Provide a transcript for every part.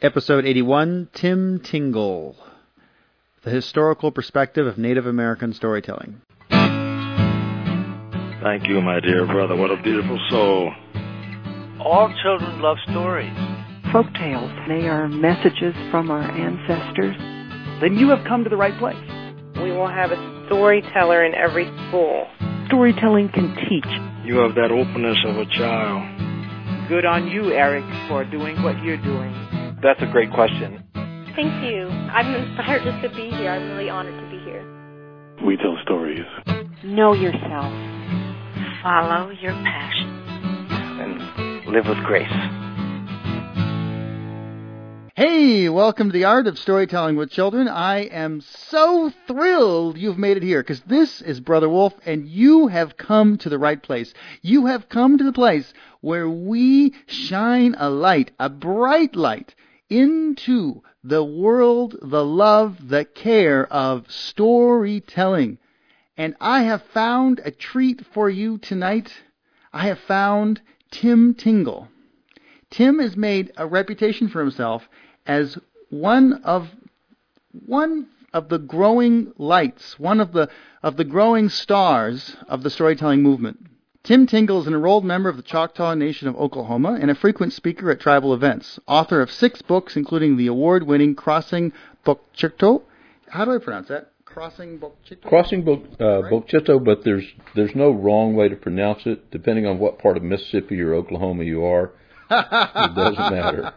Episode 81 Tim Tingle The Historical Perspective of Native American Storytelling. Thank you, my dear brother. What a beautiful soul. All children love stories. Folk tales, they are messages from our ancestors. Then you have come to the right place. We will have a storyteller in every school. Storytelling can teach. You have that openness of a child. Good on you, Eric, for doing what you're doing. That's a great question. Thank you. I'm inspired just to be here. I'm really honored to be here. We tell stories. Know yourself. Follow your passion. And live with grace. Hey, welcome to the Art of Storytelling with Children. I am so thrilled you've made it here because this is Brother Wolf and you have come to the right place. You have come to the place where we shine a light, a bright light, into the world, the love, the care of storytelling. And I have found a treat for you tonight. I have found Tim Tingle. Tim has made a reputation for himself as one of one of the growing lights, one of the of the growing stars of the storytelling movement. Tim Tingle is an enrolled member of the Choctaw Nation of Oklahoma and a frequent speaker at tribal events. Author of six books, including the award-winning Crossing Bok Chitto. How do I pronounce that? Crossing Bok Chitto. Crossing Bo- uh, Bok Chitto, but there's there's no wrong way to pronounce it, depending on what part of Mississippi or Oklahoma you are. it doesn't matter.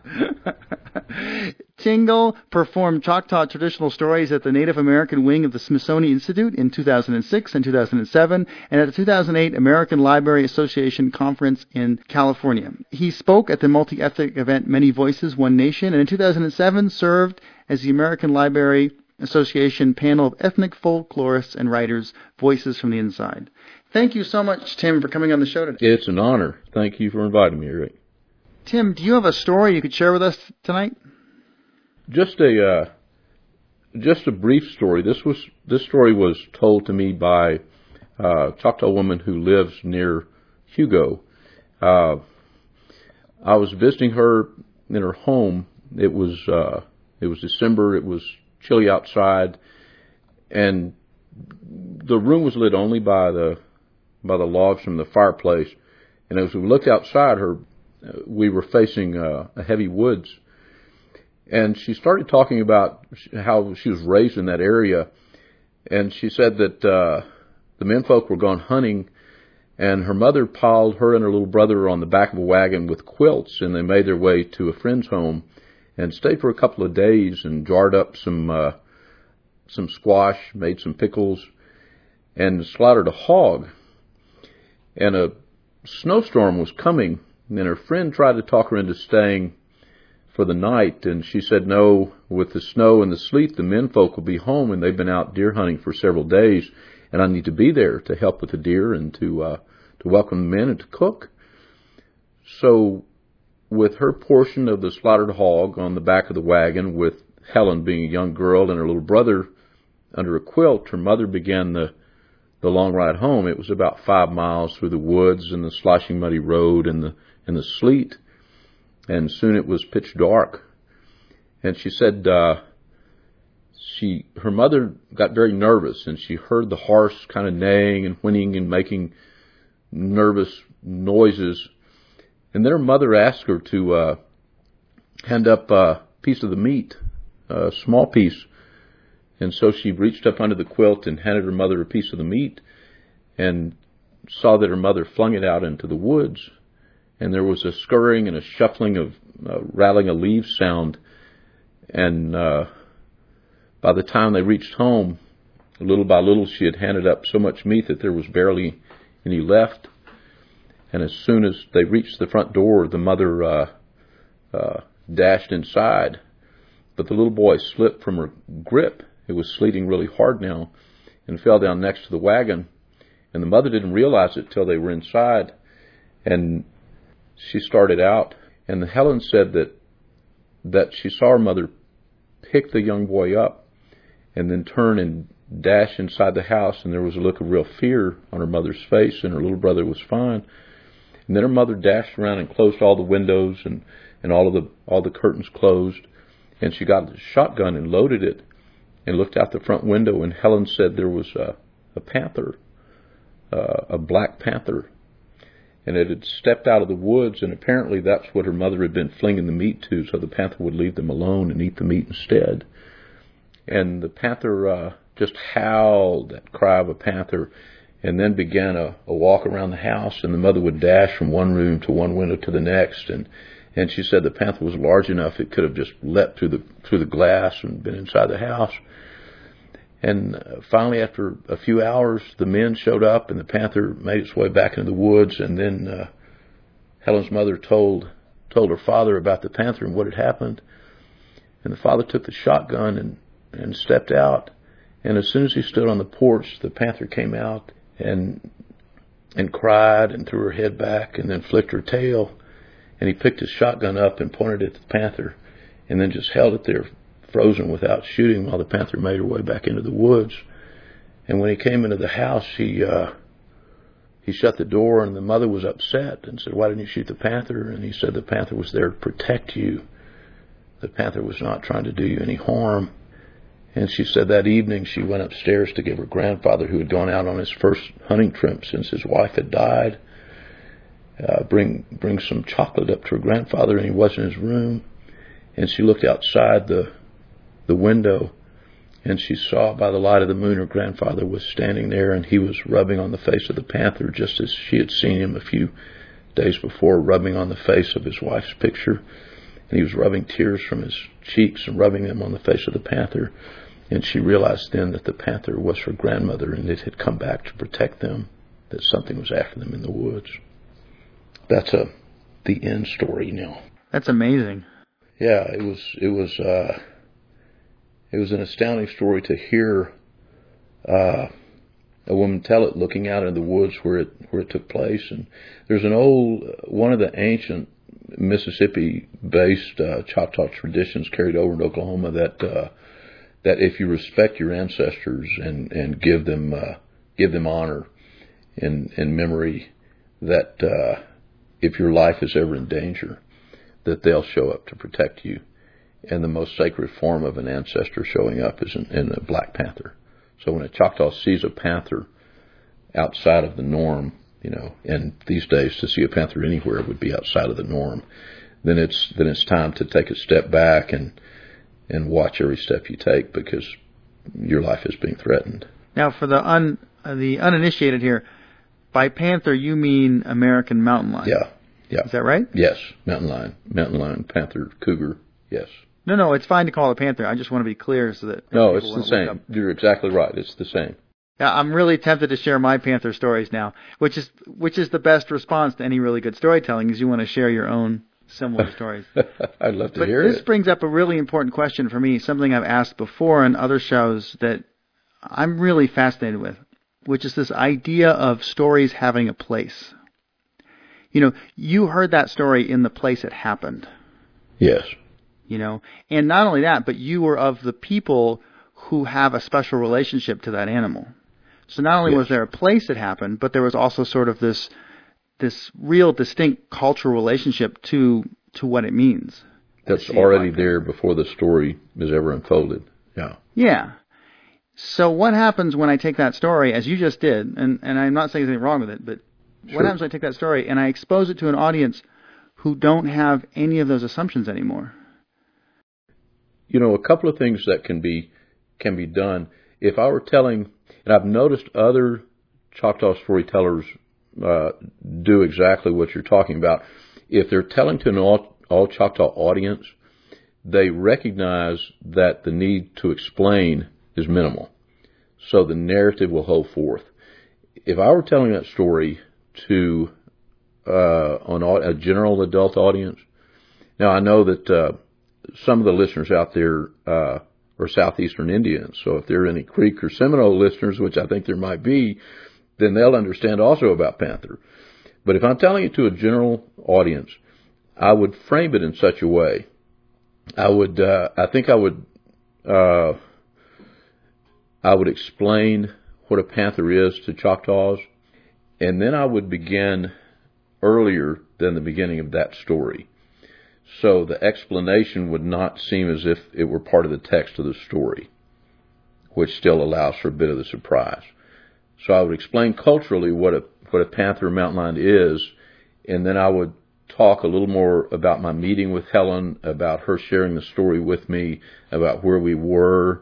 Tingle performed Choctaw traditional stories at the Native American wing of the Smithsonian Institute in 2006 and 2007, and at the 2008 American Library Association Conference in California. He spoke at the multi-ethnic event Many Voices, One Nation, and in 2007 served as the American Library Association panel of ethnic folklorists and writers, Voices from the Inside. Thank you so much, Tim, for coming on the show today. It's an honor. Thank you for inviting me, Rick. Tim, do you have a story you could share with us tonight? Just a uh, just a brief story. This was this story was told to me by a Choctaw woman who lives near Hugo. Uh, I was visiting her in her home. It was uh, it was December. It was chilly outside, and the room was lit only by the by the logs from the fireplace. And as we looked outside, her we were facing uh, a heavy woods, and she started talking about how she was raised in that area, and she said that uh, the menfolk were gone hunting, and her mother piled her and her little brother on the back of a wagon with quilts, and they made their way to a friend's home, and stayed for a couple of days and jarred up some uh, some squash, made some pickles, and slaughtered a hog. And a snowstorm was coming and her friend tried to talk her into staying for the night, and she said, No, with the snow and the sleet, the men folk will be home, and they've been out deer hunting for several days, and I need to be there to help with the deer and to uh, to welcome the men and to cook. So, with her portion of the slaughtered hog on the back of the wagon, with Helen being a young girl and her little brother under a quilt, her mother began the the long ride home. It was about five miles through the woods and the sloshing muddy road and the and the sleet, and soon it was pitch dark. And she said uh, she her mother got very nervous, and she heard the horse kind of neighing and whinnying and making nervous noises. And then her mother asked her to uh, hand up a piece of the meat, a small piece. And so she reached up under the quilt and handed her mother a piece of the meat and saw that her mother flung it out into the woods and there was a scurrying and a shuffling of uh, rattling a leaf sound. And uh, by the time they reached home, little by little, she had handed up so much meat that there was barely any left. And as soon as they reached the front door, the mother uh, uh, dashed inside. But the little boy slipped from her grip. It was sleeting really hard now, and fell down next to the wagon. And the mother didn't realize it till they were inside. And she started out, and Helen said that that she saw her mother pick the young boy up and then turn and dash inside the house, and there was a look of real fear on her mother's face, and her little brother was fine. And then her mother dashed around and closed all the windows and and all of the all the curtains closed, and she got a shotgun and loaded it and looked out the front window and Helen said there was a, a panther, uh, a black panther, and it had stepped out of the woods and apparently that's what her mother had been flinging the meat to so the panther would leave them alone and eat the meat instead. And the panther uh, just howled that cry of a panther and then began a, a walk around the house and the mother would dash from one room to one window to the next and and she said the panther was large enough it could have just leapt through the through the glass and been inside the house. And finally, after a few hours, the men showed up, and the panther made its way back into the woods. And then uh, Helen's mother told told her father about the panther and what had happened. And the father took the shotgun and and stepped out. And as soon as he stood on the porch, the panther came out and and cried and threw her head back and then flicked her tail and he picked his shotgun up and pointed it at the panther, and then just held it there, frozen without shooting, while the panther made her way back into the woods. And when he came into the house, he uh, he shut the door, and the mother was upset and said, "Why didn't you shoot the panther?" And he said, "The panther was there to protect you. The panther was not trying to do you any harm." And she said that evening she went upstairs to give her grandfather, who had gone out on his first hunting trip since his wife had died, uh, bring bring some chocolate up to her grandfather, and he was in his room. And she looked outside the the window, and she saw by the light of the moon her grandfather was standing there, and he was rubbing on the face of the panther, just as she had seen him a few days before, rubbing on the face of his wife's picture. And he was rubbing tears from his cheeks and rubbing them on the face of the panther. And she realized then that the panther was her grandmother, and it had come back to protect them. That something was after them in the woods that's a the end story now. That's amazing. Yeah, it was it was uh, it was an astounding story to hear uh, a woman tell it, looking out in the woods where it where it took place. And there's an old one of the ancient Mississippi-based uh, Choctaw traditions carried over in Oklahoma that uh, that if you respect your ancestors and and give them uh, give them honor and in memory, that uh, if your life is ever in danger, that they'll show up to protect you. And the most sacred form of an ancestor showing up is in, in a black panther. So when a Choctaw sees a panther outside of the norm, you know, and these days to see a panther anywhere would be outside of the norm, then it's then it's time to take a step back and and watch every step you take because your life is being threatened. Now, for the un uh, the uninitiated here, by panther, you mean American mountain lion. Yeah, yeah. Is that right? Yes, mountain lion, mountain lion, panther, cougar. Yes. No, no, it's fine to call it panther. I just want to be clear so that no, it's the same. You're exactly right. It's the same. Yeah, I'm really tempted to share my panther stories now, which is which is the best response to any really good storytelling. Is you want to share your own similar stories. I'd love to but hear this it. This brings up a really important question for me, something I've asked before in other shows that I'm really fascinated with which is this idea of stories having a place. You know, you heard that story in the place it happened. Yes. You know, and not only that, but you were of the people who have a special relationship to that animal. So not only yes. was there a place it happened, but there was also sort of this this real distinct cultural relationship to to what it means. That's already there before the story is ever unfolded. Yeah. Yeah. So what happens when I take that story, as you just did, and, and I'm not saying anything wrong with it, but sure. what happens when I take that story and I expose it to an audience who don't have any of those assumptions anymore? You know, a couple of things that can be can be done. If I were telling, and I've noticed other Choctaw storytellers uh, do exactly what you're talking about. If they're telling to an all, all Choctaw audience, they recognize that the need to explain is minimal. So the narrative will hold forth. If I were telling that story to uh, on a general adult audience, now I know that uh, some of the listeners out there uh, are southeastern Indians. So if there are any Creek or Seminole listeners, which I think there might be, then they'll understand also about Panther. But if I'm telling it to a general audience, I would frame it in such a way. I would, uh, I think I would, uh, I would explain what a panther is to Choctaws, and then I would begin earlier than the beginning of that story. So the explanation would not seem as if it were part of the text of the story, which still allows for a bit of the surprise. So I would explain culturally what a what a panther mountain lion is, and then I would talk a little more about my meeting with Helen, about her sharing the story with me, about where we were.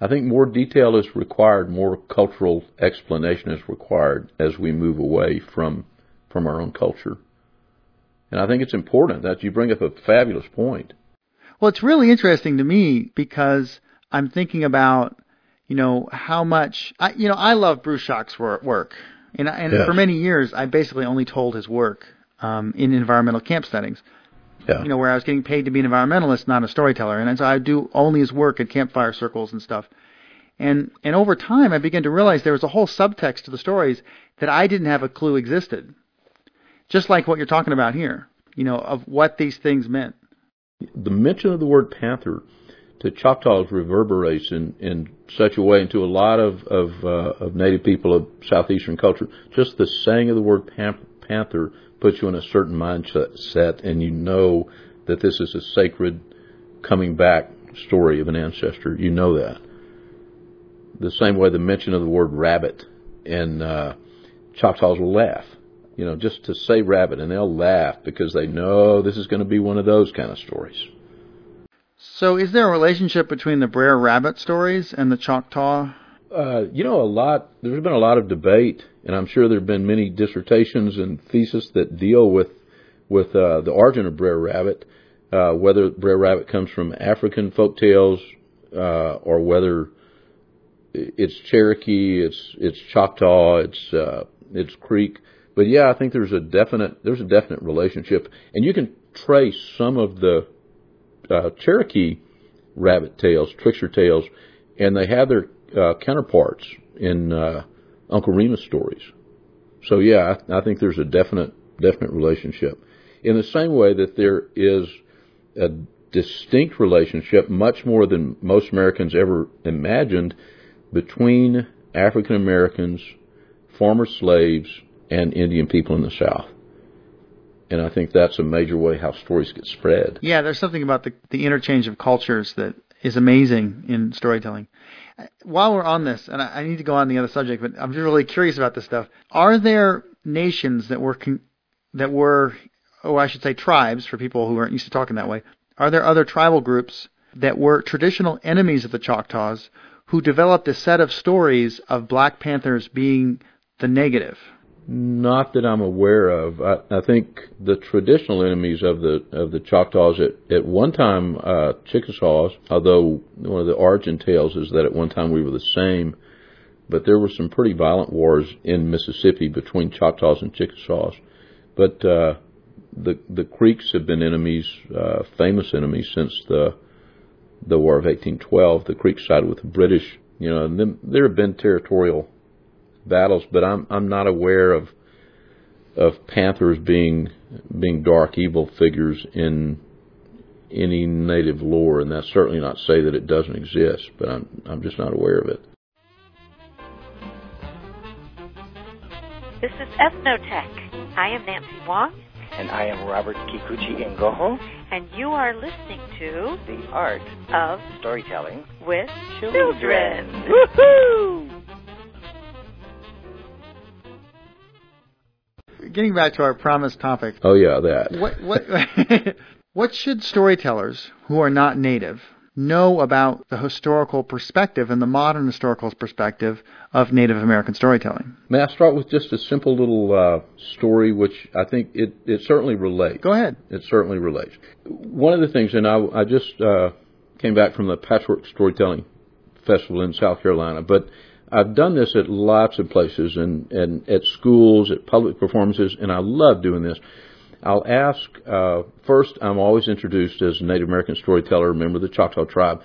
I think more detail is required, more cultural explanation is required as we move away from from our own culture. And I think it's important that you bring up a fabulous point. Well, it's really interesting to me because I'm thinking about, you know, how much I, you know, I love Bruchac's work, and and yes. for many years I basically only told his work um, in environmental camp settings. Yeah. You know, where I was getting paid to be an environmentalist, not a storyteller, and so I do only his work at campfire circles and stuff. And and over time, I began to realize there was a whole subtext to the stories that I didn't have a clue existed just like what you're talking about here, you know, of what these things meant. The mention of the word panther to Choctaws reverberates in, in such a way into a lot of of, uh, of native people of southeastern culture. Just the saying of the word panther puts you in a certain mindset, and you know that this is a sacred coming back story of an ancestor. You know that. The same way the mention of the word rabbit and uh, Choctaws will laugh you know, just to say rabbit, and they'll laugh because they know this is going to be one of those kind of stories. So, is there a relationship between the Brer Rabbit stories and the Choctaw? Uh, you know, a lot. There's been a lot of debate, and I'm sure there have been many dissertations and theses that deal with with uh, the origin of Brer Rabbit, uh, whether Brer Rabbit comes from African folk tales uh, or whether it's Cherokee, it's it's Choctaw, it's uh, it's Creek. But yeah, I think there's a definite there's a definite relationship, and you can trace some of the uh, Cherokee rabbit tales, trickster tales, and they have their uh, counterparts in uh, Uncle Remus stories. So yeah, I, I think there's a definite definite relationship. In the same way that there is a distinct relationship, much more than most Americans ever imagined, between African Americans, former slaves, and Indian people in the South. And I think that's a major way how stories get spread. Yeah, there's something about the, the interchange of cultures that is amazing in storytelling. While we're on this, and I, I need to go on the other subject, but I'm just really curious about this stuff. Are there nations that were con- that were, oh, I should say tribes for people who aren't used to talking that way? Are there other tribal groups that were traditional enemies of the Choctaws who developed a set of stories of Black Panthers being the negative? Not that I'm aware of. I, I think the traditional enemies of the of the Choctaws at, at one time uh, Chickasaws, although one of the origin tales is that at one time we were the same, but there were some pretty violent wars in Mississippi between Choctaws and Chickasaws. But uh, the the Creeks have been enemies, uh, famous enemies since the the War of 1812. The Creeks sided with the British, you know, and then there have been territorial battles, but I'm I'm not aware of of panthers being being dark evil figures in any native lore, and that's certainly not to say that it doesn't exist, but I'm I'm just not aware of it. This is Eth-Noh-Tec. I am Nancy Wang. And I am Robert Kikuchi-Yngojo. And you are listening to The Art of Storytelling with Children. Children. Woohoo! Getting back to our promised topic. Oh yeah, that. What what what should storytellers who are not native know about the historical perspective and the modern historical perspective of Native American storytelling? May I start with just a simple little uh, story, which I think it, it certainly relates. Go ahead. It certainly relates. One of the things, and I, I just uh, came back from the Patchwork Storytelling Festival in South Carolina, but I've done this at lots of places and, and at schools, at public performances, and I love doing this. I'll ask, uh, first, I'm always introduced as a Native American storyteller, member of the Choctaw tribe.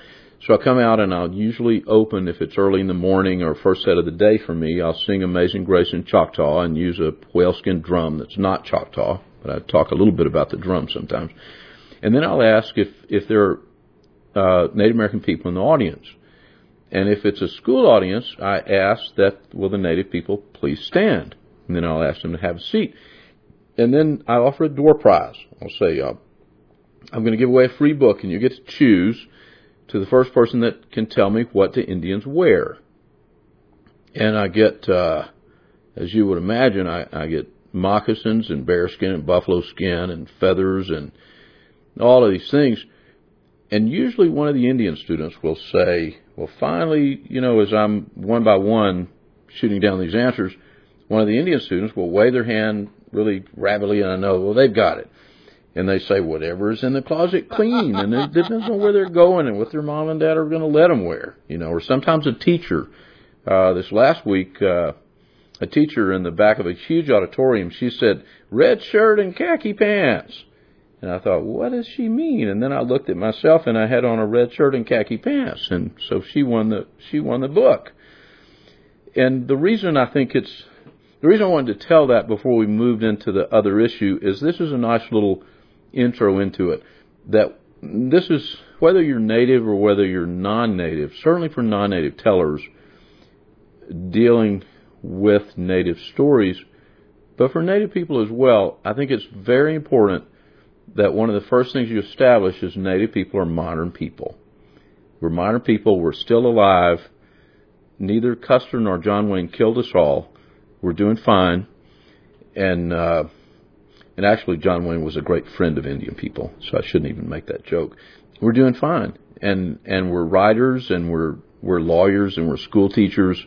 So I come out and I'll usually open, if it's early in the morning or first set of the day for me, I'll sing Amazing Grace in Choctaw and use a whaleskin drum that's not Choctaw, but I talk a little bit about the drum sometimes. And then I'll ask if, if there are uh, Native American people in the audience. And if it's a school audience, I ask that will the Native people please stand. And then I'll ask them to have a seat and then I offer a door prize. I'll say, uh, I'm going to give away a free book, and you get to choose to the first person that can tell me what the Indians wear. And I get, uh, as you would imagine, I, I get moccasins and bearskin and buffalo skin and feathers and all of these things. And usually one of the Indian students will say, well, finally, you know, as I'm one by one shooting down these answers, one of the Indian students will wave their hand really rapidly, and I know, well, they've got it. And they say, whatever is in the closet, clean. And it depends on where they're going and what their mom and dad are going to let them wear, you know, or sometimes a teacher. Uh, this last week, uh, a teacher in the back of a huge auditorium, she said, red shirt and khaki pants. And I thought, what does she mean? And then I looked at myself and I had on a red shirt and khaki pants. And so she won the, she won the book. And the reason I think it's, the reason I wanted to tell that before we moved into the other issue is this is a nice little intro into it. That this is, whether you're native or whether you're non-native, certainly for non-native tellers, dealing with native stories, but for native people as well, I think it's very important that one of the first things you establish is native people are modern people. We're modern people. We're still alive. Neither Custer nor John Wayne killed us all. We're doing fine. And, uh, and actually John Wayne was a great friend of Indian people, so I shouldn't even make that joke. We're doing fine. And, and we're writers and we're, we're lawyers and we're school teachers.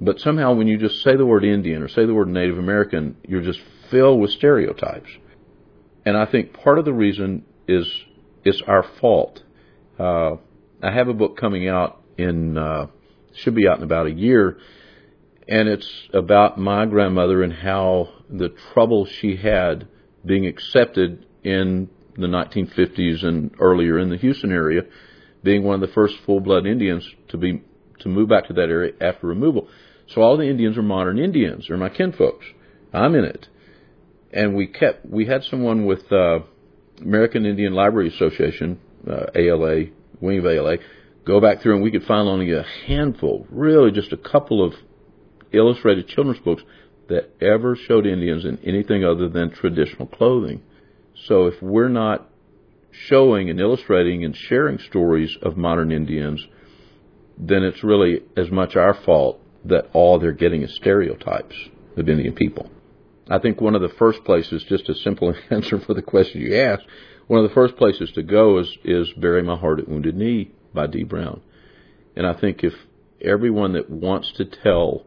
But somehow when you just say the word Indian or say the word Native American, you're just filled with stereotypes. And I think part of the reason is it's our fault. Uh, I have a book coming out in uh, should be out in about a year, and it's about my grandmother and how the trouble she had being accepted in the 1950s and earlier in the Houston area, being one of the first full-blood Indians to be to move back to that area after removal. So all the Indians are modern Indians. They're my kinfolks. I'm in it and we kept we had someone with uh, American Indian Library Association, uh, ALA, wing of ALA, go back through and we could find only a handful, really just a couple of illustrated children's books that ever showed Indians in anything other than traditional clothing. So if we're not showing and illustrating and sharing stories of modern Indians, then it's really as much our fault that all they're getting is stereotypes of Indian people. I think one of the first places, just a simple answer for the question you asked, one of the first places to go is, is Bury My Heart at Wounded Knee by Dee Brown. And I think if everyone that wants to tell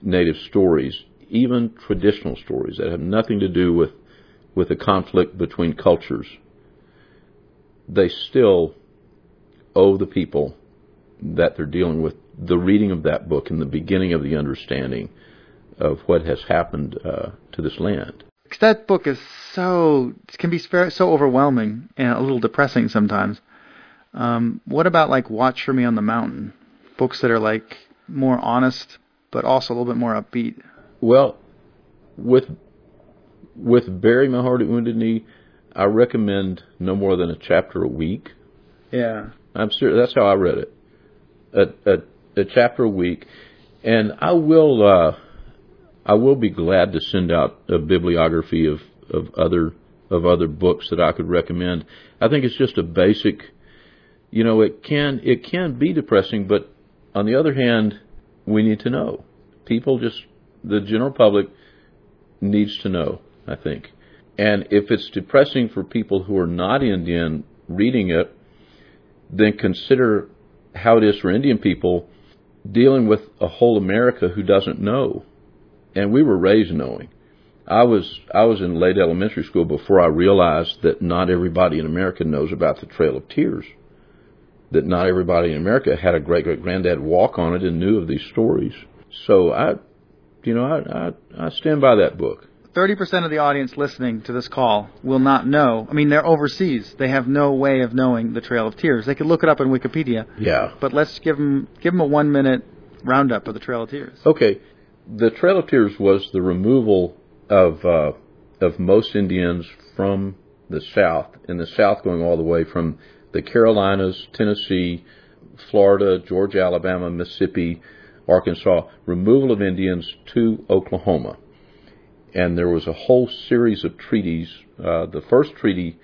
native stories, even traditional stories that have nothing to do with, with a conflict between cultures, they still owe the people that they're dealing with the reading of that book and the beginning of the understanding of what has happened uh, to this land. Cause That book is so can be so overwhelming and a little depressing sometimes. Um, what about like Watch for Me on the Mountain? Books that are like more honest, but also a little bit more upbeat. Well, with with Bury My Heart at Wounded Knee, I recommend no more than a chapter a week. Yeah, I'm sure That's how I read it. A, a, a chapter a week, and I will. Uh, I will be glad to send out a bibliography of, of other of other books that I could recommend. I think it's just a basic you know, it can it can be depressing, but on the other hand, we need to know. People just the general public needs to know, I think. And if it's depressing for people who are not Indian reading it, then consider how it is for Indian people dealing with a whole America who doesn't know and we were raised knowing. I was I was in late elementary school before I realized that not everybody in America knows about the Trail of Tears. That not everybody in America had a great great granddad walk on it and knew of these stories. So I, you know, I I, I stand by that book. 30% of the audience listening to this call will not know. I mean, they're overseas. They have no way of knowing the Trail of Tears. They could look it up in Wikipedia. Yeah. But let's give them give them a one minute roundup of the Trail of Tears. Okay the Trail of Tears was the removal of uh, of most Indians from the South, in the South going all the way from the Carolinas, Tennessee, Florida, Georgia, Alabama, Mississippi, Arkansas, removal of Indians to Oklahoma. And there was a whole series of treaties. Uh, the first treaty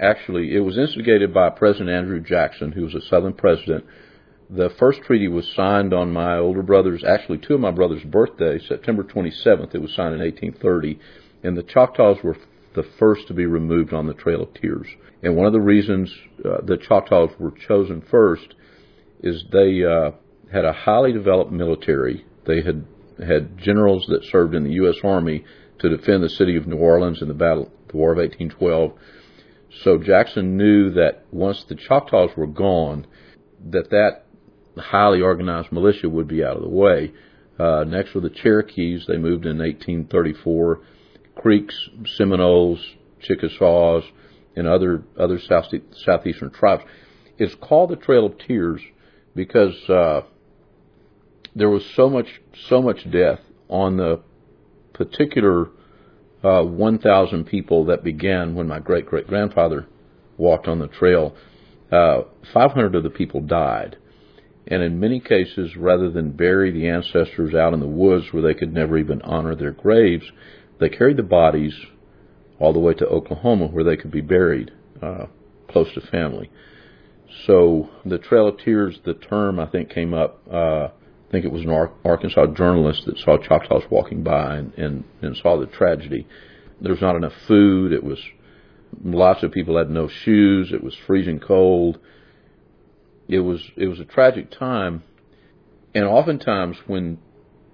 actually, it was instigated by President Andrew Jackson, who was a Southern president. The first treaty was signed on my older brother's, actually two of my brother's birthday, September 27th. It was signed in 1830, and the Choctaws were the first to be removed on the Trail of Tears. And one of the reasons uh, the Choctaws were chosen first is they uh, had a highly developed military. They had had generals that served in the U.S. Army to defend the city of New Orleans in the battle, the War of 1812. So Jackson knew that once the Choctaws were gone, that that highly organized militia would be out of the way. Uh, next were the Cherokees. They moved in 1834. Creeks, Seminoles, Chickasaws, and other other south, southeastern tribes. It's called the Trail of Tears because uh, there was so much so much death on the particular uh, 1,000 people that began when my great great grandfather walked on the trail. Uh, 500 of the people died. And in many cases, rather than bury the ancestors out in the woods where they could never even honor their graves, they carried the bodies all the way to Oklahoma where they could be buried uh, close to family. So the Trail of Tears, the term I think came up. Uh, I think it was an Arkansas journalist that saw Choctaws walking by and, and, and saw the tragedy. There was not enough food. It was lots of people had no shoes. It was freezing cold. It was it was a tragic time, and oftentimes when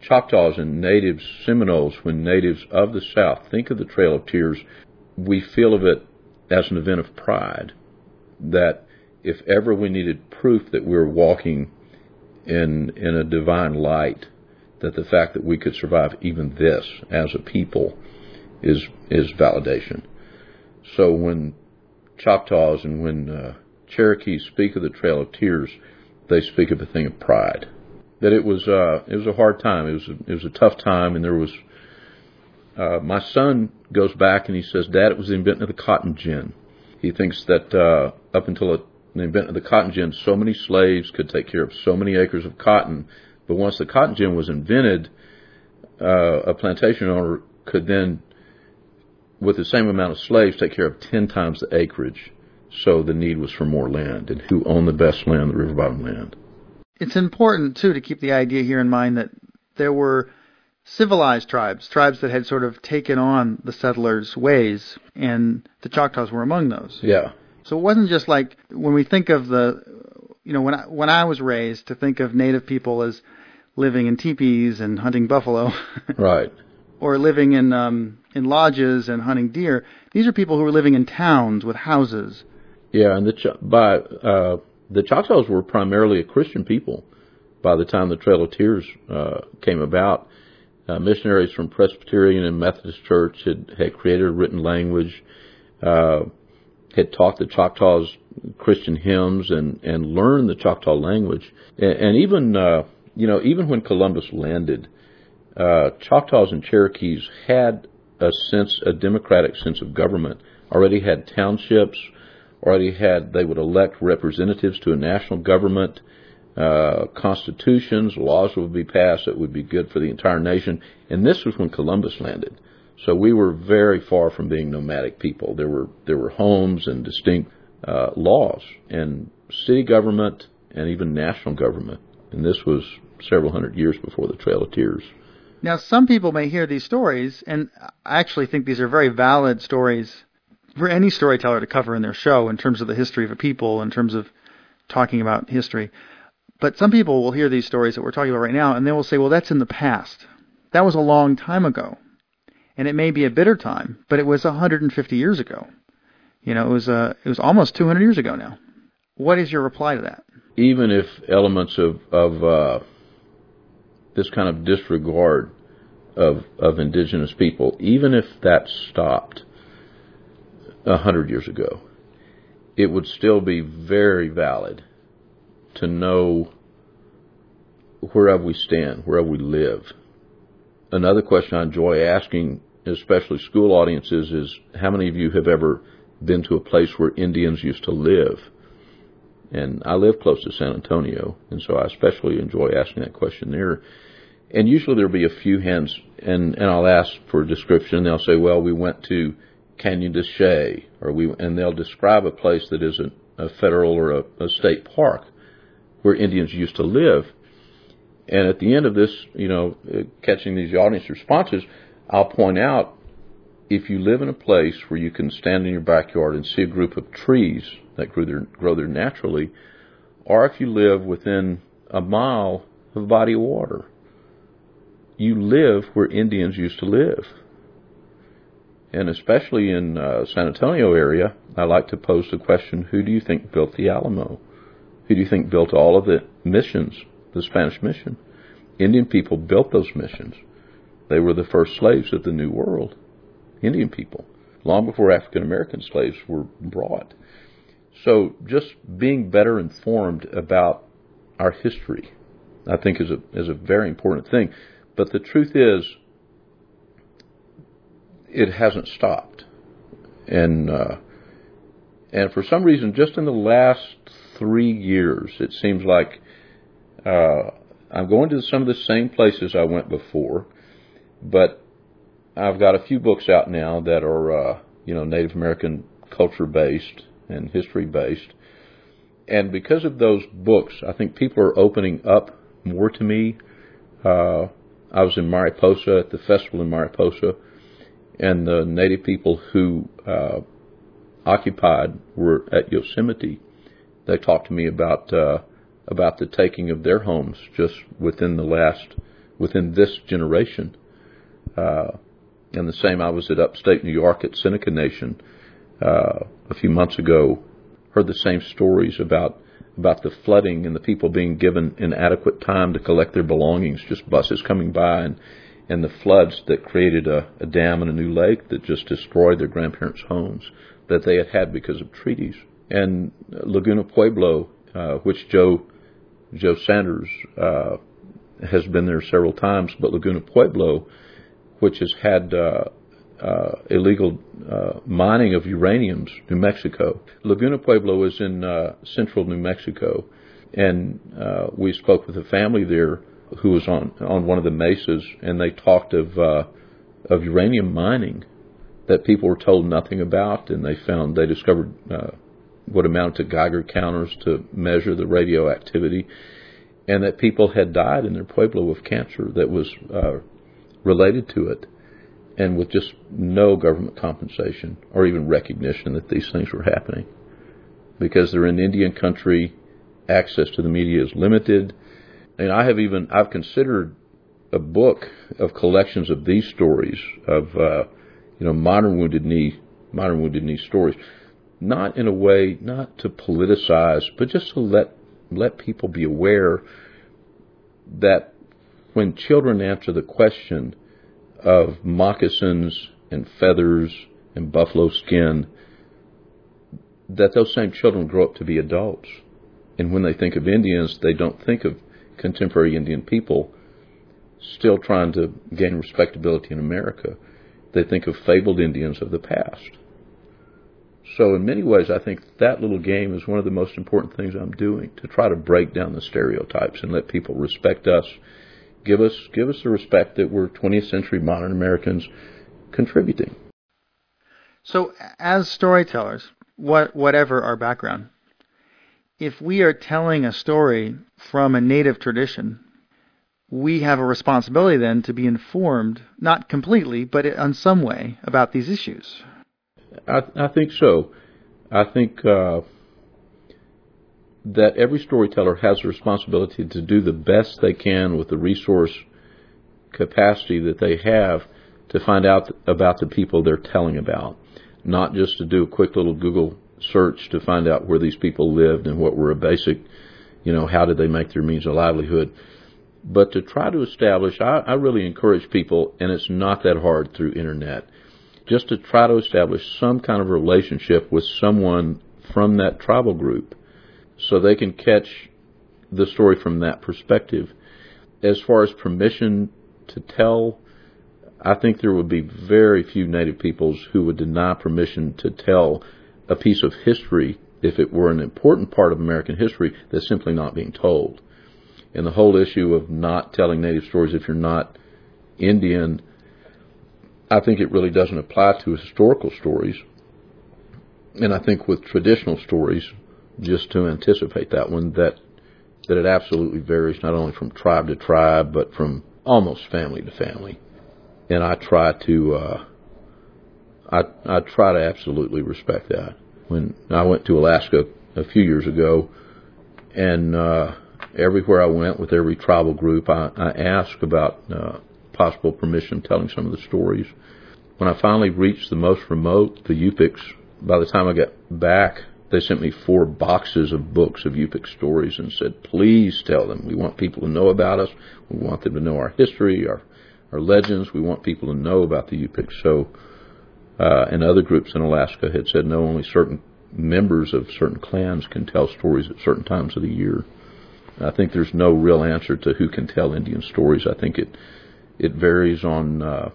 Choctaws and natives, Seminoles, when natives of the South think of the Trail of Tears, we feel of it as an event of pride. That if ever we needed proof that we were walking in in a divine light, that the fact that we could survive even this as a people is is validation. So when Choctaws and when uh, Cherokees speak of the Trail of Tears, they speak of a thing of pride that it was uh, it was a hard time. It was a, it was a tough time, and there was. Uh, my son goes back and he says, "Dad, it was the invention of the cotton gin." He thinks that uh, up until it, the invention of the cotton gin, so many slaves could take care of so many acres of cotton, but once the cotton gin was invented, uh, a plantation owner could then, with the same amount of slaves, take care of ten times the acreage. So the need was for more land, and who owned the best land? The river bottom land it's important too to keep the idea here in mind that there were civilized tribes, tribes that had sort of taken on the settlers' ways, and the Choctaws were among those. Yeah. So it wasn't just like when we think of the, you know, when I, when I was raised to think of Native people as living in teepees and hunting buffalo, right, or living in um, in lodges and hunting deer. These are people who were living in towns with houses. Yeah, and the by uh, the Choctaws were primarily a Christian people by the time the Trail of Tears uh, came about. Uh, missionaries from Presbyterian and Methodist Church had, had created a written language, uh, had taught the Choctaws Christian hymns and, and learned the Choctaw language. And, and even, uh, you know, even when Columbus landed, uh, Choctaws and Cherokees had a sense, a democratic sense of government, already had townships, already had they would elect representatives to a national government, uh, constitutions, laws would be passed that would be good for the entire nation. And this was when Columbus landed. So we were very far from being nomadic people. There were there were homes and distinct uh, laws and city government and even national government. And this was several hundred years before the Trail of Tears. Now, some people may hear these stories, and I actually think these are very valid stories for any storyteller to cover in their show in terms of the history of a people, in terms of talking about history. But some people will hear these stories that we're talking about right now, and they will say, well, that's in the past. That was a long time ago. And it may be a bitter time, but it was 150 years ago. You know, it was uh, it was almost 200 years ago now. What is your reply to that? Even if elements of of uh, this kind of disregard of of indigenous people, even if that stopped, a hundred years ago, it would still be very valid to know wherever we stand, wherever we live. Another question I enjoy asking, especially school audiences, is how many of you have ever been to a place where Indians used to live? And I live close to San Antonio, and so I especially enjoy asking that question there. And usually there'll be a few hands, and, and I'll ask for a description. They'll say, well, we went to Canyon de Chelly, or we, and they'll describe a place that isn't a federal or a, a state park where Indians used to live. And at the end of this, you know, uh, catching these audience responses, I'll point out if you live in a place where you can stand in your backyard and see a group of trees that grow there, grow there naturally, or if you live within a mile of a body of water, you live where Indians used to live. And especially in uh, San Antonio area, I like to pose the question, who do you think built the Alamo? Who do you think built all of the missions, the Spanish mission? Indian people built those missions. They were the first slaves of the New World. Indian people, long before African American slaves were brought. So just being better informed about our history, I think is a is a very important thing. But the truth is, it hasn't stopped, and uh, and for some reason, just in the last three years, it seems like uh, I'm going to some of the same places I went before, but I've got a few books out now that are uh, you know Native American culture based and history based, and because of those books, I think people are opening up more to me. Uh, I was in Mariposa at the festival in Mariposa and the native people who uh, occupied were at Yosemite. They talked to me about uh, about the taking of their homes just within the last within this generation. Uh, and the same, I was at upstate New York at Seneca Nation uh, a few months ago. Heard the same stories about about the flooding and the people being given inadequate time to collect their belongings, just buses coming by and and the floods that created a, a dam and a new lake that just destroyed their grandparents' homes that they had had because of treaties. And Laguna Pueblo, uh, which Joe Joe Sanders uh, has been there several times, but Laguna Pueblo, which has had uh, uh, illegal uh, mining of uraniums, New Mexico. Laguna Pueblo is in uh, central New Mexico, and uh, we spoke with a family there who was on on one of the mesas, and they talked of uh, of uranium mining that people were told nothing about, and they found they discovered uh, what amounted to Geiger counters to measure the radioactivity, and that people had died in their pueblo of cancer that was uh, related to it, and with just no government compensation or even recognition that these things were happening, because they're in Indian country, access to the media is limited and I have even I've considered a book of collections of these stories of uh, you know modern wounded knee modern wounded knee stories, not in a way not to politicize, but just to let let people be aware that when children answer the question of moccasins and feathers and buffalo skin, that those same children grow up to be adults. And when they think of Indians, they don't think of contemporary Indian people still trying to gain respectability in America. They think of fabled Indians of the past. So in many ways, I think that little game is one of the most important things I'm doing to try to break down the stereotypes and let people respect us. Give us give us the respect that we're 20th century modern Americans contributing. So, as storytellers, what whatever our background, if we are telling a story from a native tradition, we have a responsibility then to be informed, not completely, but in some way, about these issues. I, I think so. I think uh, that every storyteller has a responsibility to do the best they can with the resource capacity that they have to find out about the people they're telling about, not just to do a quick little Google search to find out where these people lived and what were a basic, you know, how did they make their means of livelihood. But to try to establish, I, I really encourage people, and it's not that hard through internet, just to try to establish some kind of relationship with someone from that tribal group so they can catch the story from that perspective. As far as permission to tell, I think there would be very few Native peoples who would deny permission to tell a piece of history if it were an important part of American history that's simply not being told. And the whole issue of not telling Native stories if you're not Indian, I think it really doesn't apply to historical stories. And I think with traditional stories, just to anticipate that one, that that it absolutely varies not only from tribe to tribe, but from almost family to family. And I try to uh, I I try to absolutely respect that. When I went to Alaska a few years ago, and uh, everywhere I went with every tribal group, I, I asked about uh, possible permission telling some of the stories. When I finally reached the most remote, the Yupiks, by the time I got back, they sent me four boxes of books of Yupik stories and said, please tell them. We want people to know about us. We want them to know our history, our, our legends. We want people to know about the Yupik. So, uh, and other groups in Alaska had said no, only certain members of certain clans can tell stories at certain times of the year. I think there's no real answer to who can tell Indian stories. I think it it varies on uh,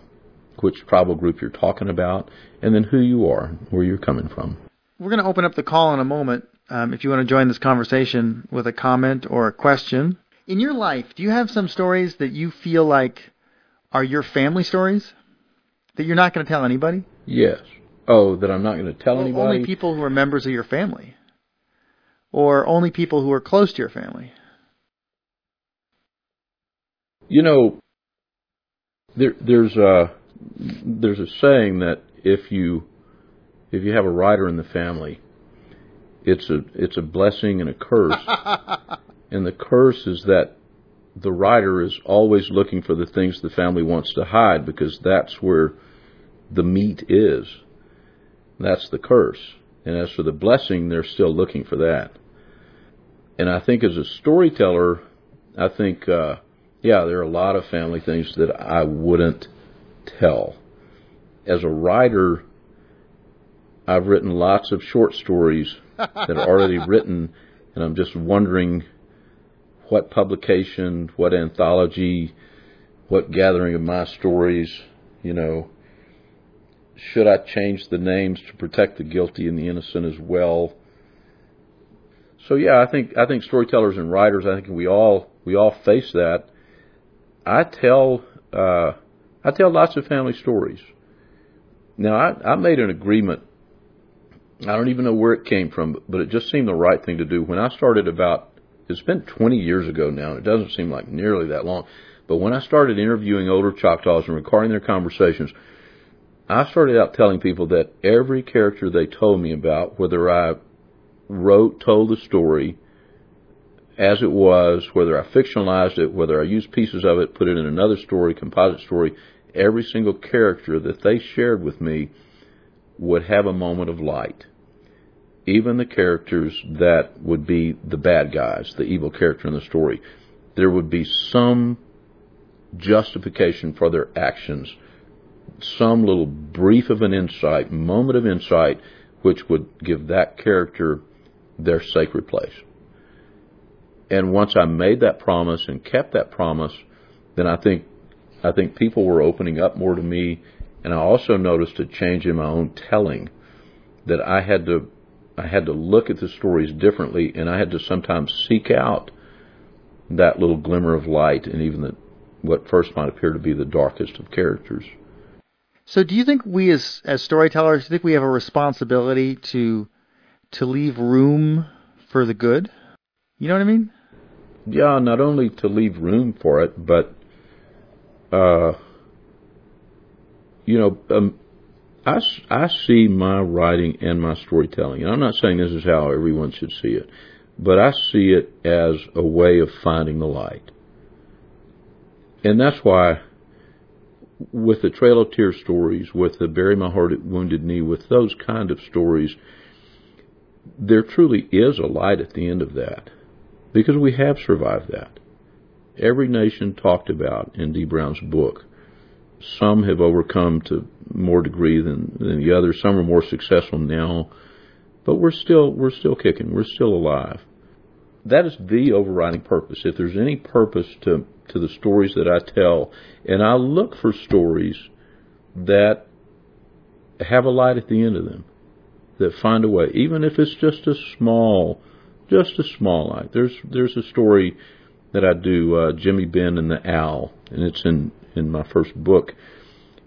which tribal group you're talking about, and then who you are, where you're coming from. We're going to open up the call in a moment. Um, if you want to join this conversation with a comment or a question, in your life, do you have some stories that you feel like are your family stories that you're not going to tell anybody? Yes. Oh, that I'm not going to tell well, anybody. Only people who are members of your family, or only people who are close to your family. You know, there, there's a there's a saying that if you if you have a writer in the family, it's a it's a blessing and a curse. and the curse is that the writer is always looking for the things the family wants to hide because that's where the meat is. That's the curse. And as for the blessing, they're still looking for that. And I think as a storyteller, I think, uh, yeah, there are a lot of family things that I wouldn't tell. As a writer, I've written lots of short stories that are already written, and I'm just wondering what publication, what anthology, what gathering of my stories, you know, should I change the names to protect the guilty and the innocent as well? So yeah, I think I think storytellers and writers, I think we all we all face that. I tell uh, I tell lots of family stories. Now I, I made an agreement. I don't even know where it came from, but it just seemed the right thing to do. When I started about, it's been 20 years ago now. And it doesn't seem like nearly that long. But when I started interviewing older Choctaws and recording their conversations, I started out telling people that every character they told me about, whether I wrote, told the story as it was, whether I fictionalized it, whether I used pieces of it, put it in another story, composite story, every single character that they shared with me would have a moment of light. Even the characters that would be the bad guys, the evil character in the story, there would be some justification for their actions some little brief of an insight, moment of insight, which would give that character their sacred place. And once I made that promise and kept that promise, then I think I think people were opening up more to me, and I also noticed a change in my own telling that I had to I had to look at the stories differently, and I had to sometimes seek out that little glimmer of light, and even the, what first might appear to be the darkest of characters. So, do you think we, as as storytellers, do you think we have a responsibility to to leave room for the good? You know what I mean? Yeah, not only to leave room for it, but uh, you know, um, I I see my writing and my storytelling, and I'm not saying this is how everyone should see it, but I see it as a way of finding the light, and that's why with the Trail of Tears stories, with the Bury My Heart at Wounded Knee, with those kind of stories, there truly is a light at the end of that because we have survived that. Every nation talked about in Dee Brown's book. Some have overcome to more degree than, than the others. Some are more successful now, but we're still we're still kicking. We're still alive. That is the overriding purpose. If there's any purpose to to the stories that I tell, and I look for stories that have a light at the end of them, that find a way, even if it's just a small, just a small light. There's there's a story that I do, uh, Jimmy Ben and the Owl, and it's in in my first book,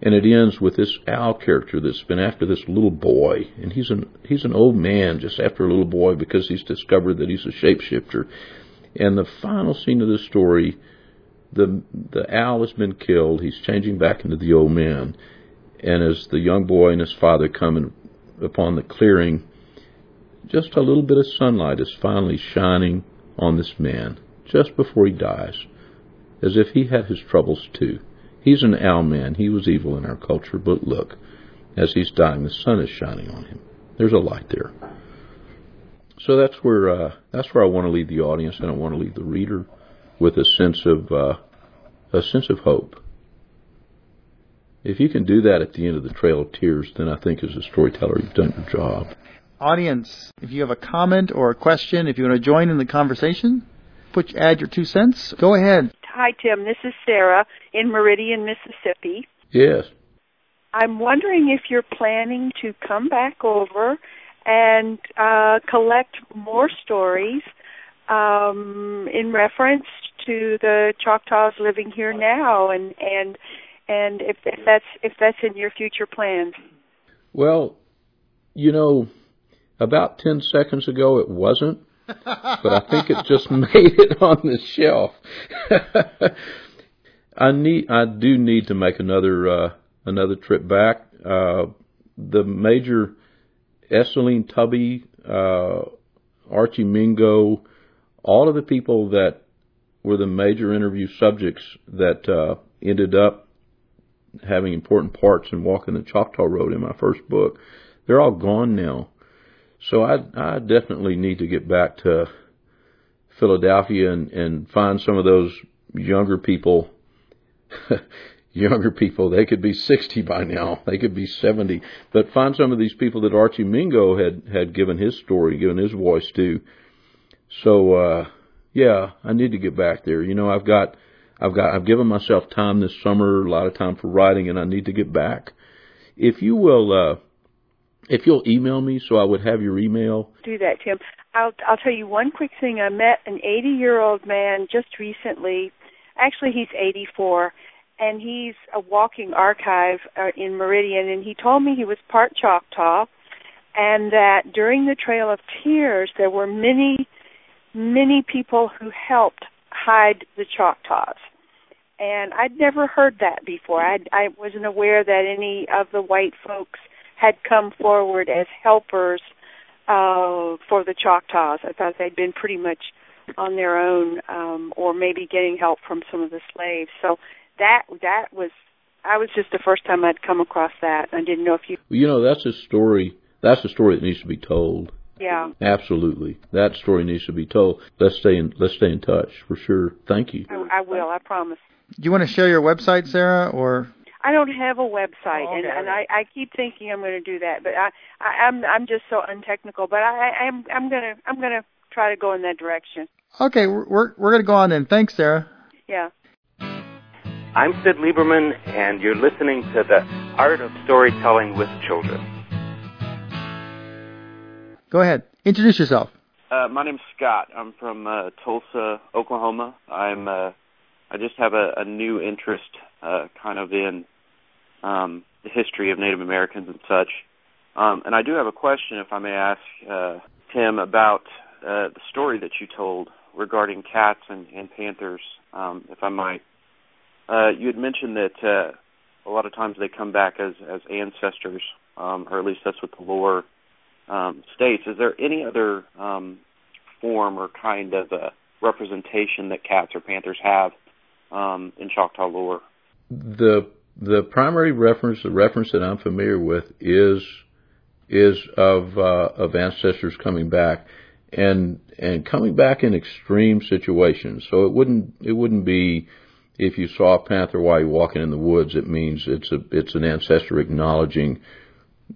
and it ends with this owl character that's been after this little boy, and he's an he's an old man just after a little boy because he's discovered that he's a shapeshifter. And the final scene of the story, the the owl has been killed. He's changing back into the old man, and as the young boy and his father come in, upon the clearing, just a little bit of sunlight is finally shining on this man just before he dies, as if he had his troubles too. He's an owl man. He was evil in our culture, but look, as he's dying, the sun is shining on him. There's a light there. So that's where uh, that's where I want to leave the audience, and I want to leave the reader with a sense of uh, a sense of hope. If you can do that at the end of the Trail of Tears, then I think as a storyteller you've done your job. Audience, if you have a comment or a question, if you want to join in the conversation, put add your two cents. Go ahead. Hi, Tim. This is Sarah in Meridian, Mississippi. Yes. I'm wondering if you're planning to come back over and uh, collect more stories um, in reference to the Choctaws living here now, and and and if, if that's if that's in your future plans. Well, you know, about ten seconds ago it wasn't but I think it just made it on the shelf. I need, I do need to make another uh, another trip back. Uh, the major Esseline Tubby, uh, Archie Mingo, all of the people that were the major interview subjects that uh, ended up having important parts in Walking the Choctaw Road in my first book, they're all gone now. So I I definitely need to get back to Philadelphia and and find some of those younger people younger people. They could be 60 by now. They could be 70 but find some of these people that Archie Mingo had had given his story given his voice to. So uh yeah I need to get back there. You know I've got I've got I've given myself time this summer a lot of time for writing and I need to get back. If you will uh if you'll email me so I would have your email. Do that, Tim. I'll I'll tell you one quick thing. I met an 80 year old man just recently. Actually, he's 84, and he's a walking archive uh, in Meridian. And he told me he was part Choctaw, and that during the Trail of Tears there were many, many people who helped hide the Choctaws. And I'd never heard that before. I I wasn't aware that any of the white folks had come forward as helpers uh, for the Choctaws. I thought they'd been pretty much on their own, um, or maybe getting help from some of the slaves. So that that was I was just the first time I'd come across that. I didn't know if you. Well, you know, that's a story. That's a story that needs to be told. Yeah. Absolutely, that story needs to be told. Let's stay in. Let's stay in touch for sure. Thank you. I, I will. I promise. Do you want to share your website, Sarah, or? I don't have a website, oh, okay. and and I, I keep thinking I'm going to do that, but I, I I'm I'm just so untechnical. But I I'm I'm gonna I'm gonna try to go in that direction. Okay, we're we're gonna go on then. Thanks, Sarah. Yeah. I'm Syd Lieberman, and you're listening to the Art of Storytelling with Children. Go ahead. Introduce yourself. Uh, my name's Scott. I'm from uh, Tulsa, Oklahoma. I'm uh, I just have a, a new interest uh, kind of in um, the history of Native Americans and such. Um, and I do have a question, if I may ask uh, Tim, about uh, the story that you told regarding cats and, and panthers, um, if I might. Uh, you had mentioned that uh, a lot of times they come back as, as ancestors, um, or at least that's what the lore um, states. Is there any other um, form or kind of uh, representation that cats or panthers have um, in Choctaw lore? The the primary reference, the reference that I'm familiar with, is is of uh, of ancestors coming back, and and coming back in extreme situations. So it wouldn't it wouldn't be if you saw a panther while you're walking in the woods. It means it's a it's an ancestor acknowledging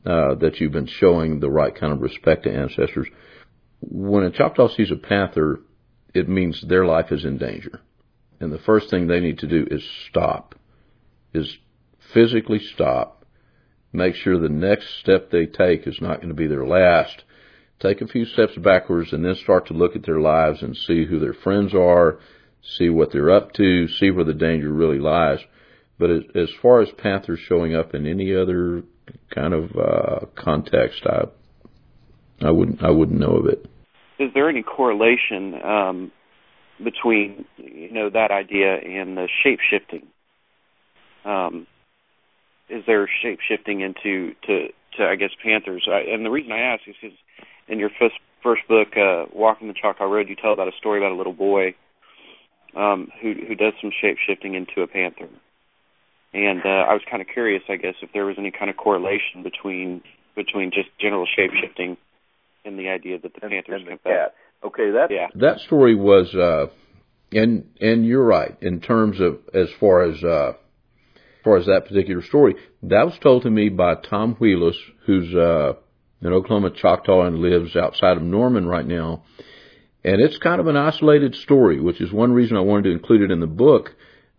uh, that you've been showing the right kind of respect to ancestors. When a Choctaw sees a panther, it means their life is in danger, and the first thing they need to do is stop is physically stop, make sure the next step they take is not going to be their last. Take a few steps backwards and then start to look at their lives and see who their friends are, see what they're up to, see where the danger really lies but as, far as panthers showing up in any other kind of uh, context, I I wouldn't I wouldn't know of it. Is there any correlation um, between you know that idea and the shape shifting? Um, is there shape shifting into to to I guess panthers? I, and the reason I ask is because in your first first book, uh, Walking the Choctaw Road, you tell about a story about a little boy um, who who does some shape shifting into a panther. And uh, I was kind of curious, I guess, if there was any kind of correlation between between just general shape shifting and the idea that the and, panthers and the come cat. Okay, that yeah. That story was, uh, and and you're right in terms of as far as uh, as far as that particular story. That was told to me by Tom Wheelis, who's uh, an Oklahoma Choctaw and lives outside of Norman right now. And it's kind of an isolated story, which is one reason I wanted to include it in the book,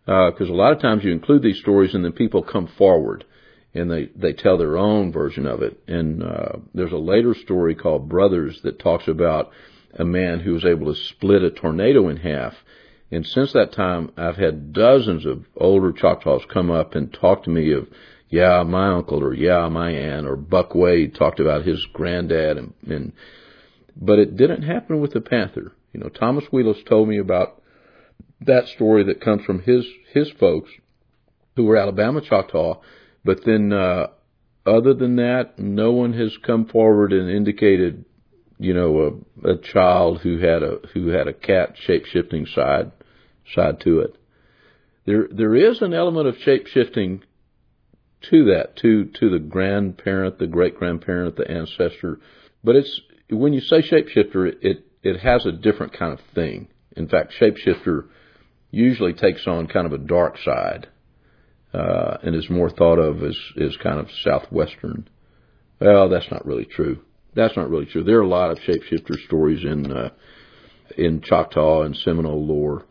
because uh, a lot of times you include these stories and then people come forward and they, they tell their own version of it. And uh, there's a later story called Brothers that talks about a man who was able to split a tornado in half. And since that time, I've had dozens of older Choctaws come up and talk to me of, yeah, my uncle or yeah, my aunt or Buck Wade talked about his granddad and, and but it didn't happen with the panther. You know, Thomas Wheelis told me about that story that comes from his his folks who were Alabama Choctaw, but then uh, other than that, no one has come forward and indicated, you know, a, a child who had a who had a cat shape shifting side side to it. There there is an element of shape shifting to that, to to the grandparent, the great grandparent, the ancestor, but it's when you say shapeshifter, it it has a different kind of thing. In fact, shapeshifter usually takes on kind of a dark side, uh, and is more thought of as as kind of southwestern. Well, that's not really true. That's not really true. There are a lot of shapeshifter stories in uh, in Choctaw and Seminole lore.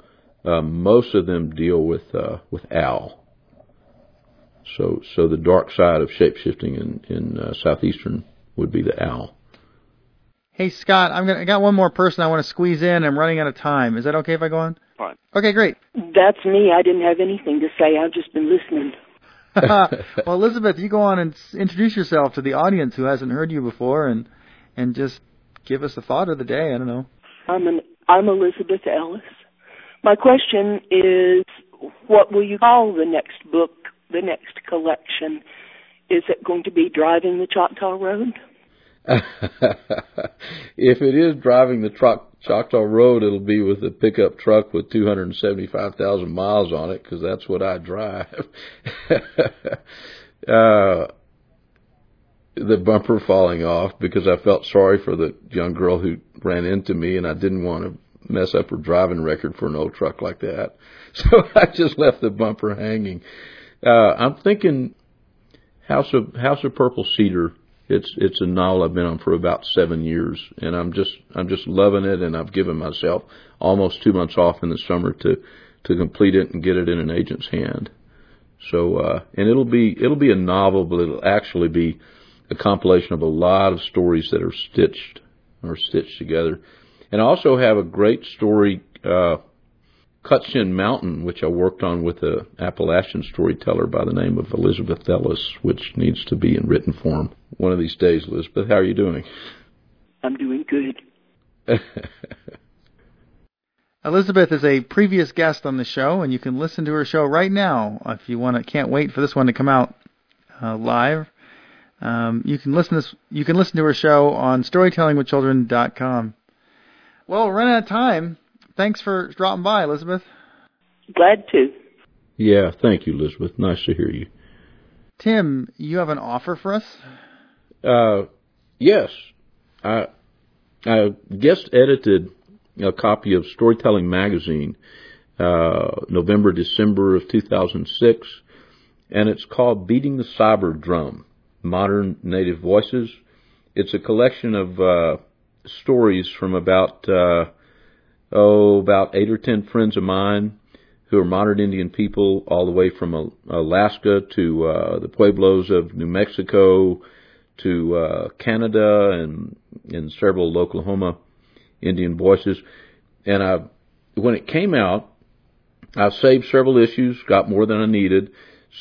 Uh, most of them deal with uh, with owl. So so the dark side of shapeshifting in in uh, southeastern would be the owl. Hey Scott, I'm gonna I got one more person I want to squeeze in. I'm running out of time. Is that okay if I go on? Fine. Okay, great. That's me. I didn't have anything to say. I've just been listening. well, Elizabeth, you go on and introduce yourself to the audience who hasn't heard you before, and and just give us the thought of the day. I don't know. I'm an I'm Elizabeth Ellis. My question is, what will you call the next book, the next collection? Is it going to be Driving the Choctaw Road? if it is driving the truck Choctaw Road, it'll be with a pickup truck with 275,000 miles on it because that's what I drive. uh, the bumper falling off because I felt sorry for the young girl who ran into me and I didn't want to mess up her driving record for an old truck like that. So I just left the bumper hanging. Uh, I'm thinking House of House of Purple Cedar it's it's a novel I've been on for about seven years, and I'm just I'm just loving it, and I've given myself almost two months off in the summer to to complete it and get it in an agent's hand. So uh, and it'll be it'll be a novel, but it'll actually be a compilation of a lot of stories that are stitched or stitched together. And I also have a great story uh, Cutchin Mountain, which I worked on with a Appalachian storyteller by the name of Elizabeth Ellis, which needs to be in written form one of these days. Elizabeth, how are you doing? I'm doing good. Elizabeth is a previous guest on the show, and you can listen to her show right now if you want to. Can't wait for this one to come out uh, live. Um, you can listen this. You can listen to her show on StorytellingWithChildren.com. Well, we're running out of time thanks for dropping by, Elizabeth. Glad to. Yeah, thank you, Elizabeth. Nice to hear you. Tim, you have an offer for us? Uh, yes. I I guest edited a copy of Storytelling Magazine, uh, November December of 2006, and it's called Beating the Cyber Drum: Modern Native Voices. It's a collection of uh, stories from about uh, oh, about eight or ten friends of mine who are modern Indian people, all the way from Alaska to uh, the pueblos of New Mexico to uh, Canada and in several Oklahoma Indian voices. And I, when it came out, I saved several issues, got more than I needed.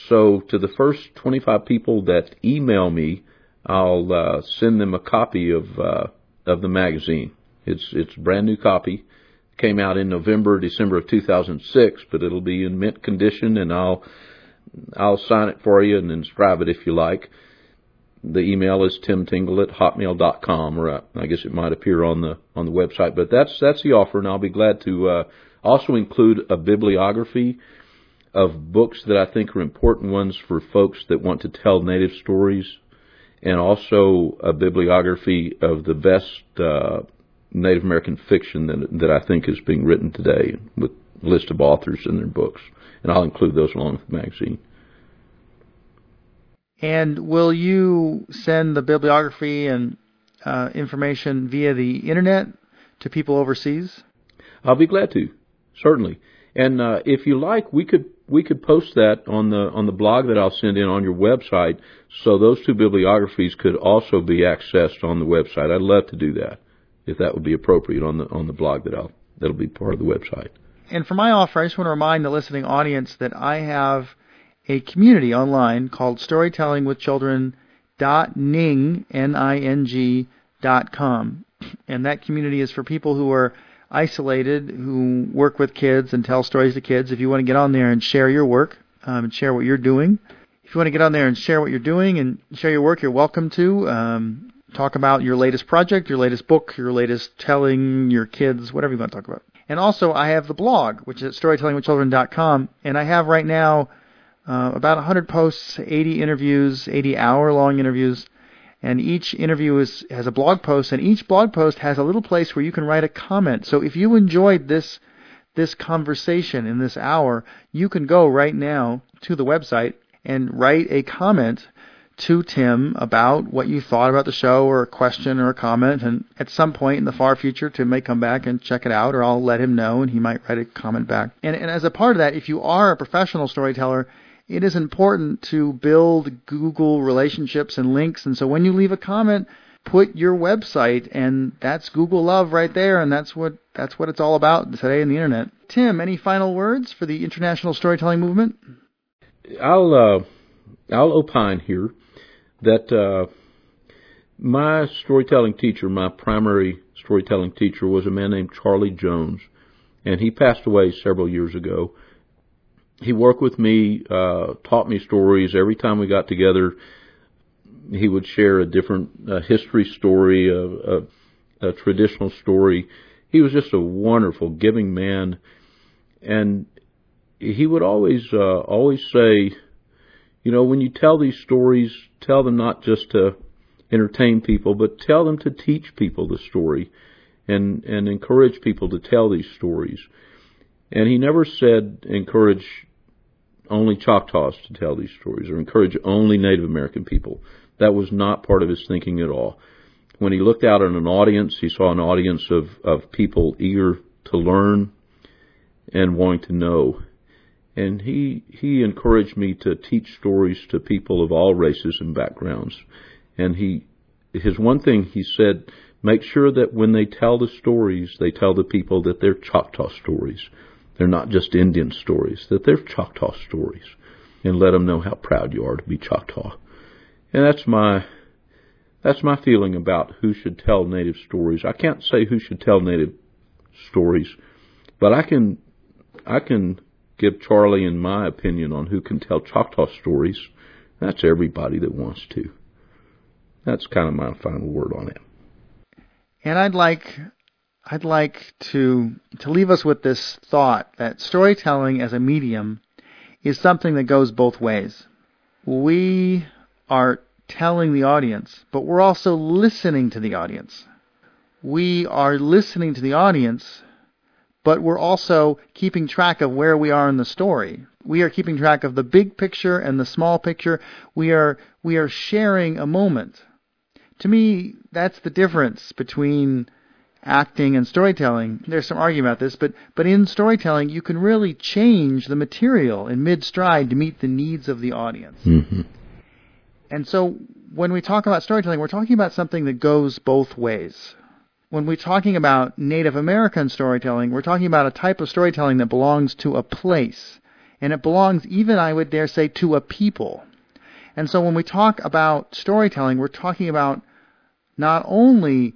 So to the first 25 people that email me, I'll uh, send them a copy of uh, of the magazine. It's it's brand new copy. Came out in November, December of 2006, but it'll be in mint condition, and I'll I'll sign it for you and inscribe it if you like. The email is timtingle at hotmail.com, or uh, I guess it might appear on the on the website. But that's that's the offer, and I'll be glad to uh, also include a bibliography of books that I think are important ones for folks that want to tell native stories, and also a bibliography of the best uh, Native American fiction that that I think is being written today, with a list of authors and their books, and I'll include those along with the magazine. And will you send the bibliography and uh, information via the internet to people overseas? I'll be glad to, certainly. And uh, if you like, we could we could post that on the on the blog that I'll send in on your website, so those two bibliographies could also be accessed on the website. I'd love to do that, if that would be appropriate on the on the blog that I'll that'll be part of the website. And for my offer, I just want to remind the listening audience that I have a community online called storytellingwithchildren.ning, N-I-N-G, dot com. And that community is for people who are isolated, who work with kids and tell stories to kids. If you want to get on there and share your work um, and share what you're doing, if you want to get on there and share what you're doing and share your work, you're welcome to. Um, talk about your latest project, your latest book, your latest telling your kids, whatever you want to talk about. And also, I have the blog, which is storytellingwithchildren.com, and I have right now uh, about 100 posts, 80 interviews, 80 hour long interviews, and each interview is, has a blog post, and each blog post has a little place where you can write a comment. So if you enjoyed this this conversation in this hour, you can go right now to the website and write a comment to Tim about what you thought about the show or a question or a comment and at some point in the far future Tim may come back and check it out or I'll let him know and he might write a comment back. And, and as a part of that, if you are a professional storyteller, it is important to build Google relationships and links. And so when you leave a comment, put your website, and that's Google love right there, and that's what that's what it's all about today in the internet. Tim, any final words for the international storytelling movement? I'll uh, I'll opine here that uh, my storytelling teacher, my primary storytelling teacher, was a man named Charlie Jones, and he passed away several years ago he worked with me, uh, taught me stories. Every time we got together, he would share a different uh, history story, a, a, a traditional story. He was just a wonderful, giving man, and he would always, uh, always say, you know, when you tell these stories, tell them not just to entertain people, but tell them to teach people the story, and and encourage people to tell these stories. And he never said encourage only Choctaws to tell these stories or encourage only Native American people. That was not part of his thinking at all. When he looked out at an audience, he saw an audience of, of people eager to learn and wanting to know. And he, he encouraged me to teach stories to people of all races and backgrounds. And he, his one thing he said, make sure that when they tell the stories, they tell the people that they're Choctaw stories they're not just Indian stories, that they're Choctaw stories. And let them know how proud you are to be Choctaw. And that's my that's my feeling about who should tell native stories. I can't say who should tell native stories, but I can I can give Charlie and my opinion on who can tell Choctaw stories. That's everybody that wants to. That's kind of my final word on it. And I'd like I'd like to to leave us with this thought that storytelling as a medium is something that goes both ways. We are telling the audience, but we're also listening to the audience. We are listening to the audience, but we're also keeping track of where we are in the story. We are keeping track of the big picture and the small picture. We are we are sharing a moment. To me, that's the difference between acting and storytelling. There's some argument about this, but but in storytelling, you can really change the material in mid stride to meet the needs of the audience. Mm-hmm. And so when we talk about storytelling, we're talking about something that goes both ways. When we're talking about Native American storytelling, we're talking about a type of storytelling that belongs to a place. And it belongs even, I would dare say, to a people. And so when we talk about storytelling, we're talking about not only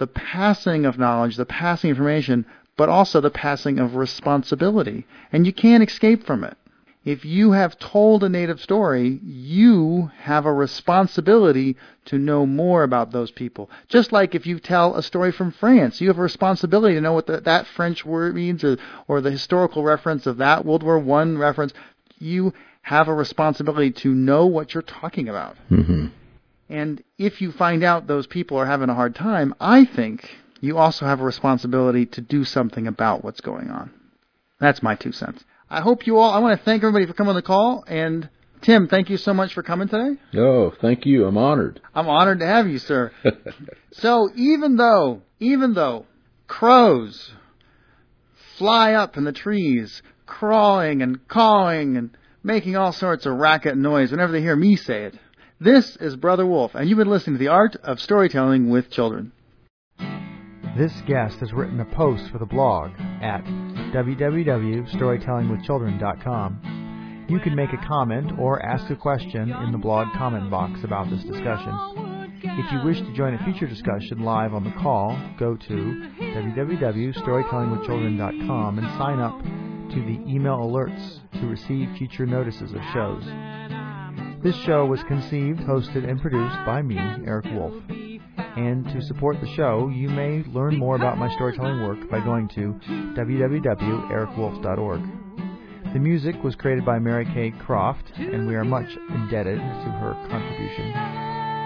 the passing of knowledge, the passing of information, but also the passing of responsibility. And you can't escape from it. If you have told a native story, you have a responsibility to know more about those people. Just like if you tell a story from France, you have a responsibility to know what the, that French word means or, or the historical reference of that World War One reference. You have a responsibility to know what you're talking about. Mm-hmm. And if you find out those people are having a hard time, I think you also have a responsibility to do something about what's going on. That's my two cents. I hope you all, I want to thank everybody for coming on the call. And Tim, thank you so much for coming today. Oh, thank you. I'm honored. I'm honored to have you, sir. so even though, even though crows fly up in the trees, crawling and cawing and making all sorts of racket and noise whenever they hear me say it, this is Brother Wolf, and you've been listening to The Art of Storytelling with Children. This guest has written a post for the blog at www.storytellingwithchildren.com. You can make a comment or ask a question in the blog comment box about this discussion. If you wish to join a future discussion live on the call, go to www.storytellingwithchildren.com and sign up to the email alerts to receive future notices of shows. This show was conceived, hosted, and produced by me, Eric Wolf. And to support the show, you may learn more about my storytelling work by going to www.ericwolf.org. The music was created by Mary Kay Croft, and we are much indebted to her contribution.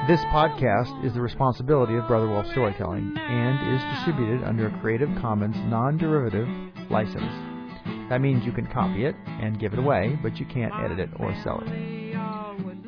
This podcast is the responsibility of Brother Wolf Storytelling and is distributed under a Creative Commons non derivative license. That means you can copy it and give it away, but you can't edit it or sell it.